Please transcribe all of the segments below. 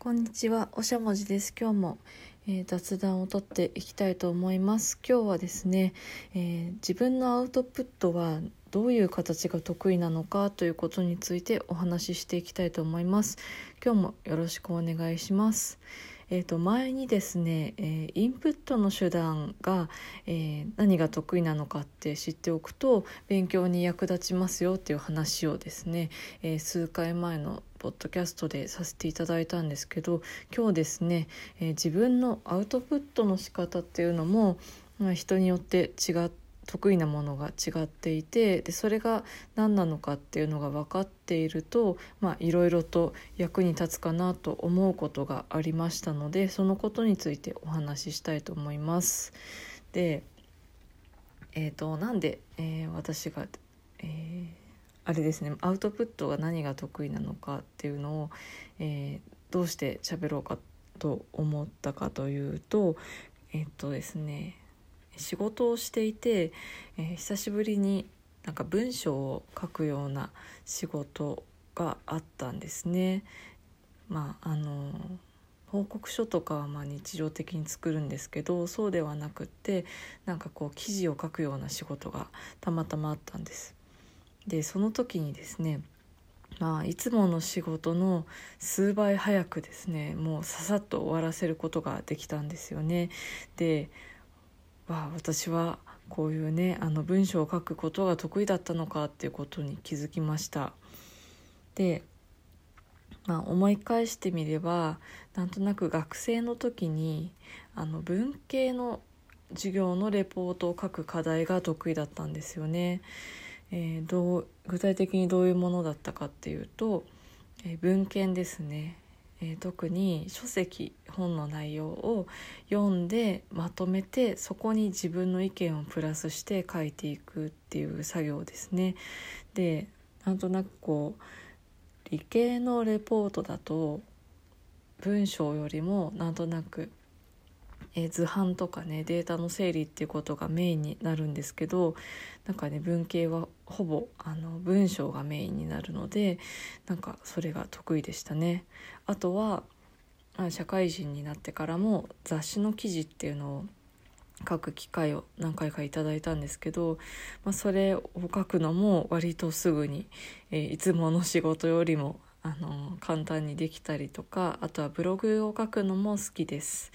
こんにちは、おしゃもじです。今日も、えー、雑談をとっていきたいと思います。今日はですね、えー、自分のアウトプットはどういう形が得意なのかということについてお話ししていきたいと思います。今日もよろしくお願いします。えー、と前にですね、えー、インプットの手段が、えー、何が得意なのかって知っておくと勉強に役立ちますよっていう話をですね、えー、数回前のポッドキャストでさせていただいたんですけど今日ですね、え、自分のアウトプットの仕方っていうのも、ま、人によって違って得意なものが違っていてでそれが何なのかっていうのが分かっているといろいろと役に立つかなと思うことがありましたのでそのことについてお話ししたいと思います。で、えーと、なんで、えー、私が、えー、あれですねアウトプットが何が得意なのかっていうのを、えー、どうして喋ろうかと思ったかというとえっ、とですね仕事をしていて、えー、久しぶりになんか文章を書くような仕事があったんですね。まああの報告書とかはま日常的に作るんですけどそうではなくってなんかこう記事を書くような仕事がたまたまあったんです。でその時にですねまあ、いつもの仕事の数倍早くですねもうささっと終わらせることができたんですよね。でわあ私はこういうねあの文章を書くことが得意だったのかっていうことに気づきましたで、まあ、思い返してみればなんとなく学生の時にあの文系の授業のレポートを書く課題が得意だったんですよね。えー、どう具体的にどういうものだったかっていうと、えー、文献ですねえー、特に書籍本の内容を読んでまとめてそこに自分の意見をプラスして書いていくっていう作業ですね。でなんとなくこう理系のレポートだと文章よりもなんとなくえ図版とかねデータの整理っていうことがメインになるんですけどなんかね文系はほぼあの文章がメインになるのでなんかそれが得意でしたね。あとは社会人になってからも雑誌の記事っていうのを書く機会を何回かいただいたんですけど、まあ、それを書くのも割とすぐに、え、いつもの仕事よりもあの簡単にできたりとかあとはブログを書くのも好きです。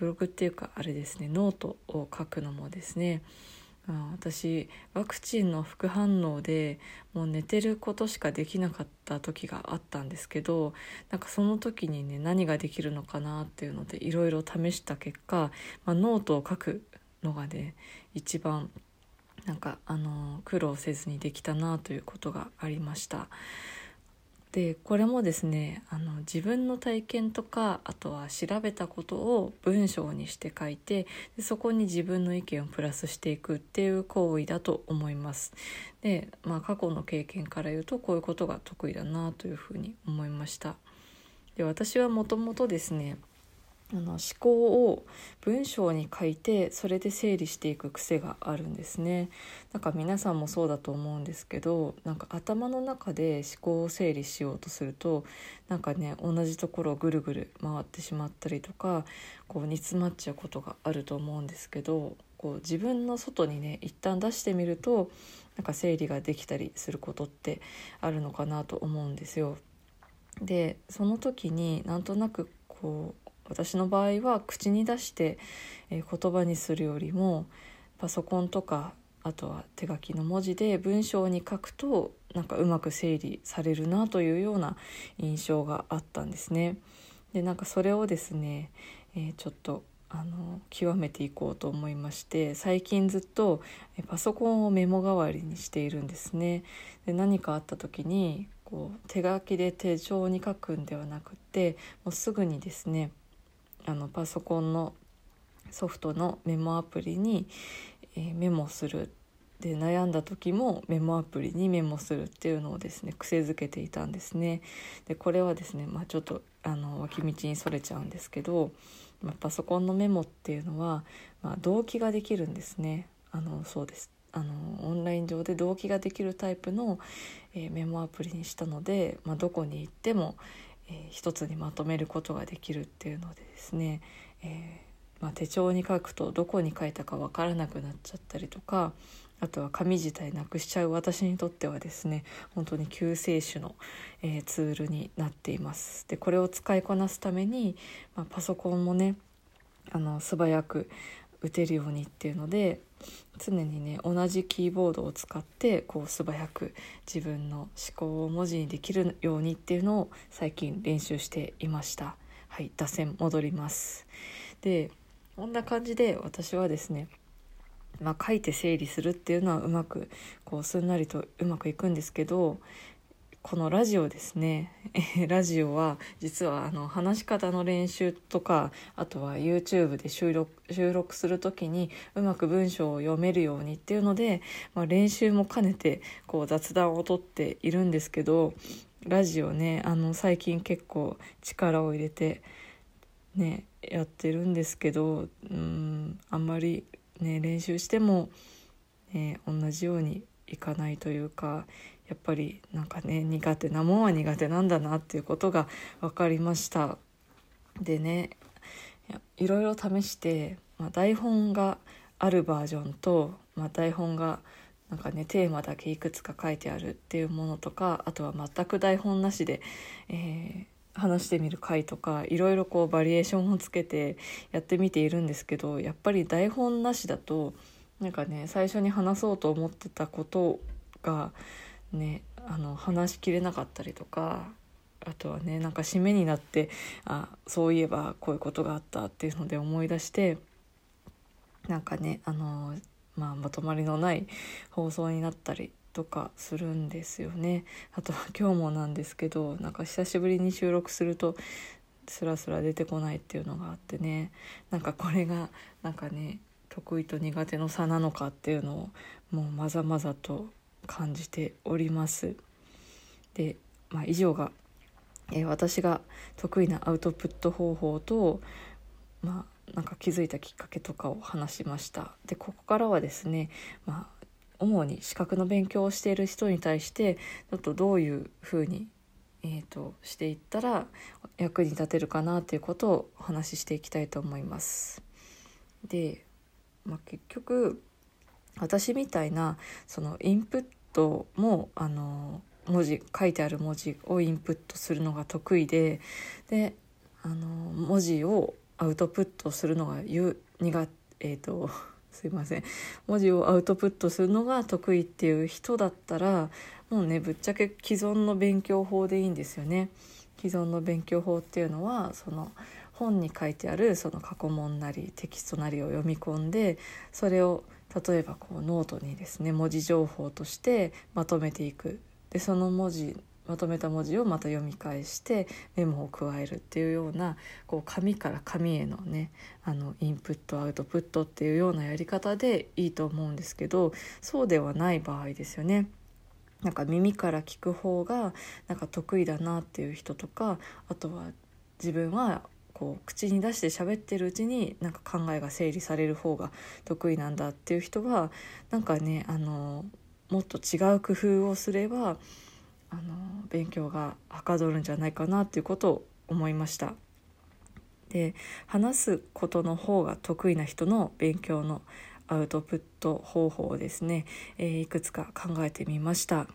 ブログっていうかあれですねノートを書くのもですね私ワクチンの副反応でもう寝てることしかできなかった時があったんですけどなんかその時にね何ができるのかなっていうのでいろいろ試した結果、まあ、ノートを書くのがね一番なんかあの苦労せずにできたなということがありました。でこれもですねあの自分の体験とかあとは調べたことを文章にして書いてでそこに自分の意見をプラスしていくっていう行為だと思います。で、まあ、過去の経験から言うとこういうことが得意だなというふうに思いました。で私はもともとですねあの思考を文章に書いてそれで整理していく癖があるんですねなんか皆さんもそうだと思うんですけどなんか頭の中で思考を整理しようとするとなんかね同じところをぐるぐる回ってしまったりとかこう煮詰まっちゃうことがあると思うんですけどこう自分の外にね一旦出してみるとなんか整理ができたりすることってあるのかなと思うんですよ。でその時になんとなくこう私の場合は口に出して、え言葉にするよりもパソコンとかあとは手書きの文字で文章に書くとなんかうまく整理されるなというような印象があったんですね。でなんかそれをですね、えー、ちょっとあの極めていこうと思いまして最近ずっとパソコンをメモ代わりにしているんですね。で何かあった時にこう手書きで手帳に書くんではなくってもうすぐにですねあのパソコンのソフトのメモアプリに、えー、メモするで悩んだ時もメモアプリにメモするっていうのをですね癖づけていたんですね。でこれはですね、まあ、ちょっとあの脇道にそれちゃうんですけど、まあ、パソコンのメモっていうのは、まあ、同期ができるんですね。あのそうですあのオンライン上で同期ができるタイプの、えー、メモアプリにしたので、まあ、どこに行っても、えー、一つにまとめることができるっていうのでですね、えー、まあ、手帳に書くとどこに書いたか分からなくなっちゃったりとかあとは紙自体なくしちゃう私にとってはですね本当に救世主の、えー、ツールになっています。でこれを使いこなすために、まあ、パソコンもねあの素早く打てるようにっていうので常にね同じキーボードを使ってこう素早く自分の思考を文字にできるようにっていうのを最近練習していました。はい、脱線戻りますでこんな感じで私はですねまあ、書いて整理するっていうのはうまくこうすんなりとうまくいくんですけどこのラジオですね。ラジオは実はあの話し方の練習とかあとは YouTube で収録収録する時にうまく文章を読めるようにっていうので、まあ、練習も兼ねてこう雑談をとっているんですけどラジオねあの最近結構力を入れてねやってるんですけどうんあんまりね練習しても、ね、同じようにいかないというかやっぱりなんかね苦手なもんは苦手なんだなっていうことが分かりました。でねいろいろ試して、まあ、台本があるバージョンと、まあ、台本がなんかねテーマだけいくつか書いてあるっていうものとかあとは全く台本なしで、えー、話してみる回とかいろいろこうバリエーションをつけてやってみているんですけどやっぱり台本なしだとなんかね最初に話そうと思ってたことがねあの話しきれなかったりとかあとはねなんか締めになってあそういえばこういうことがあったっていうので思い出してなんかねあの、まあ、まとまりのない放送になったりとかするんですよね。あとは今日もなんですけどなんか久しぶりに収録するとスラスラ出てこないっていうのがあってねなんかこれがなんかね得意と苦手の差なのかっていうのをもうまざまざと感じております。で、まあ、以上が、えー、私が得意なアウトプット方法と、まあ、なんか気づいたきっかけとかを話しました。でここからはですね、まあ、主に資格の勉強をしている人に対してちょっとどういうふうに、えーと、していったら役に立てるかなということをお話ししていきたいと思います。で、まあ、結局私みたいなそのインプットもあの文字書いてある文字をインプットするのが得意でであの文字をアウトプットするのが苦えっ、ー、とすいません文字をアウトプットするのが得意っていう人だったらもうねぶっちゃけ既存の勉強法でいいんですよね。既存の勉強法っていうのはその本に書いてあるその過去問なりテキストなりを読み込んでそれを例えばこうノートにですね文字情報としてまとめていくでその文字まとめた文字をまた読み返してメモを加えるっていうようなこう紙から紙へのねあのインプットアウトプットっていうようなやり方でいいと思うんですけどそうではない場合ですよね。なんか耳から聞く方がなんか得意だなっていう人とかあとは自分はこう口に出して喋ってるうちになんか考えが整理される方が得意なんだっていう人はなんかねあのもっと違う工夫をすればあの勉強がはかどるんじゃないかなっていうことを思いました。で話すことの方が得意な人の勉強のアウトプット方法をですね、えー、いくつか考えてみました。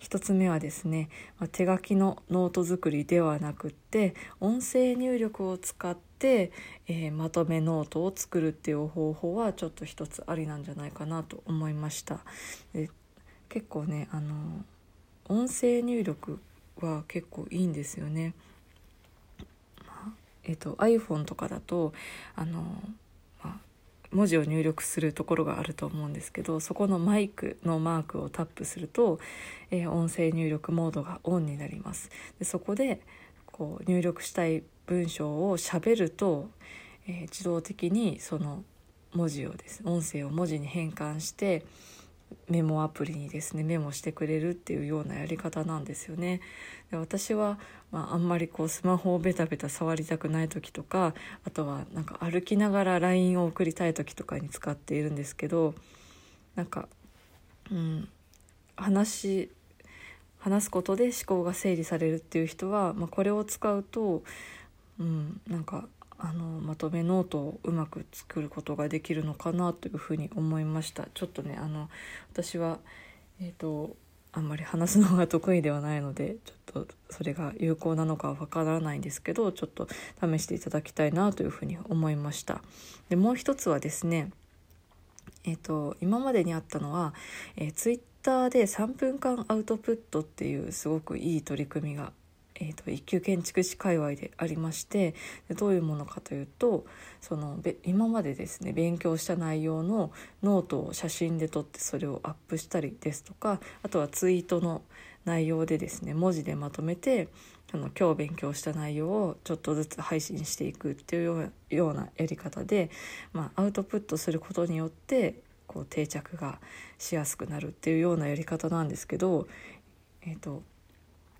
1つ目はですね、ま、手書きのノート作りではなくって音声入力を使って、えー、まとめノートを作るっていう方法はちょっと一つありなんじゃないかなと思いました。で結構ねあの音声入力は結構いいんですよね、えっ、と iPhone とかだとあのまあ文字を入力するところがあると思うんですけどそこのマイクのマークをタップすると、えー、音声入力モードがオンになります。でそこでこう入力したい文章をしゃべると、えー、自動的にその文字をです音声を文字に変換してメモアプリにですねメモしてくれるっていうようなやり方なんですよね。で私は、まあ、あんまりこうスマホをベタベタ触りたくない時とかあとはなんか歩きながら LINE を送りたい時とかに使っているんですけどなんか、うん、話話すことで思考が整理されるっていう人は、まあ、これを使うと、うん、なんかあのまとめノートをうまく作ることができるのかなというふうに思いました。ちょっとねあの私はえっ、ー、とあんまり話すのが得意ではないのでちょっとそれが有効なのかはわからないんですけどちょっと試していただきたいなというふうに思いました。でもう一つはですねえーと、今までにあったのは、えー、ツイッターで3分間アウトプットっていうすごくいい取り組みがえーと、一級建築士界隈でありましてどういうものかというとその今までですね勉強した内容のノートを写真で撮ってそれをアップしたりですとかあとはツイートの内容でですね文字でまとめてあの今日勉強した内容をちょっとずつ配信していくっていうようなやり方で、まあ、アウトプットすることによってこう定着がしやすくなるっていうようなやり方なんですけど、えーと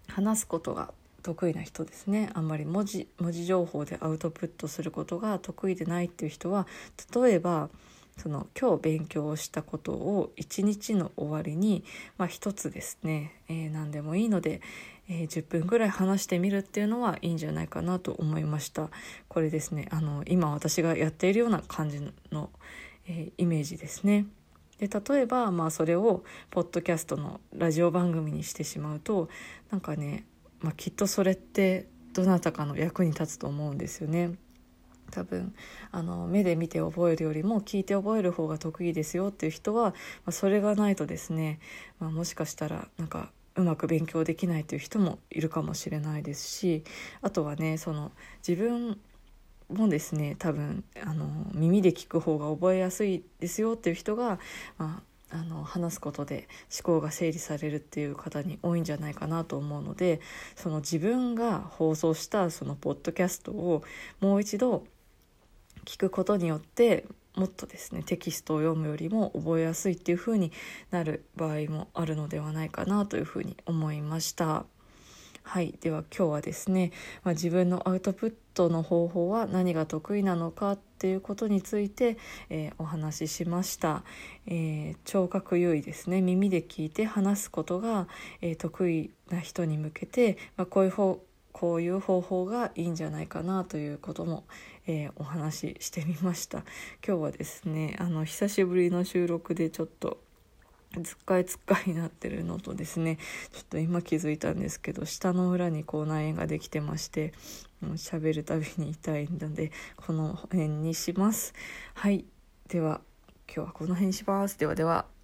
話すことが得意な人ですね。あんまり文字文字情報でアウトプットすることが得意でないっていう人は例えばその今日勉強したことを一日の終わりに、まあ、つですね、えー、何でもいいので、えー、10分ぐらい話してみるっていうのはいいんじゃないかなと思いました。これですね。あの今私がやっているような感じの、えー、イメージですね。で例えばまあそれをポッドキャストのラジオ番組にしてしまうとなんかねまあ、きっとそれってどなたかの役に立つと思うんですよね。多分あの目で見て覚えるよりも聞いて覚える方が得意ですよっていう人は、まあ、それがないとですね、まあ、もしかしたらなんかうまく勉強できないという人もいるかもしれないですしあとはねその自分もですね多分あの耳で聞く方が覚えやすいですよっていう人が、まあ、あの話すことで思考が整理されるっていう方に多いんじゃないかなと思うのでその自分が放送したそのポッドキャストをもう一度聞くことによってもっとですねテキストを読むよりも覚えやすいっていう風になる場合もあるのではないかなというふうに思いました。はいでは今日はですね、まあ、自分のアウトプットの方法は何が得意なのかっていうことについて、えー、お話ししました、えー、聴覚優位ですね。耳で聞いて話すことが、えー、得意な人に向けて、まあ、こういう方こういう方法がいいんじゃないかなということも、えー、お話ししてみました。今日はですねあの久しぶりの収録でちょっとつっかいつっかいになってるのとですねちょっと今気づいたんですけど下の裏に口内炎ができてまして喋るたびに痛いのでこの辺にします。はい。では今日はこの辺にします。ではでは。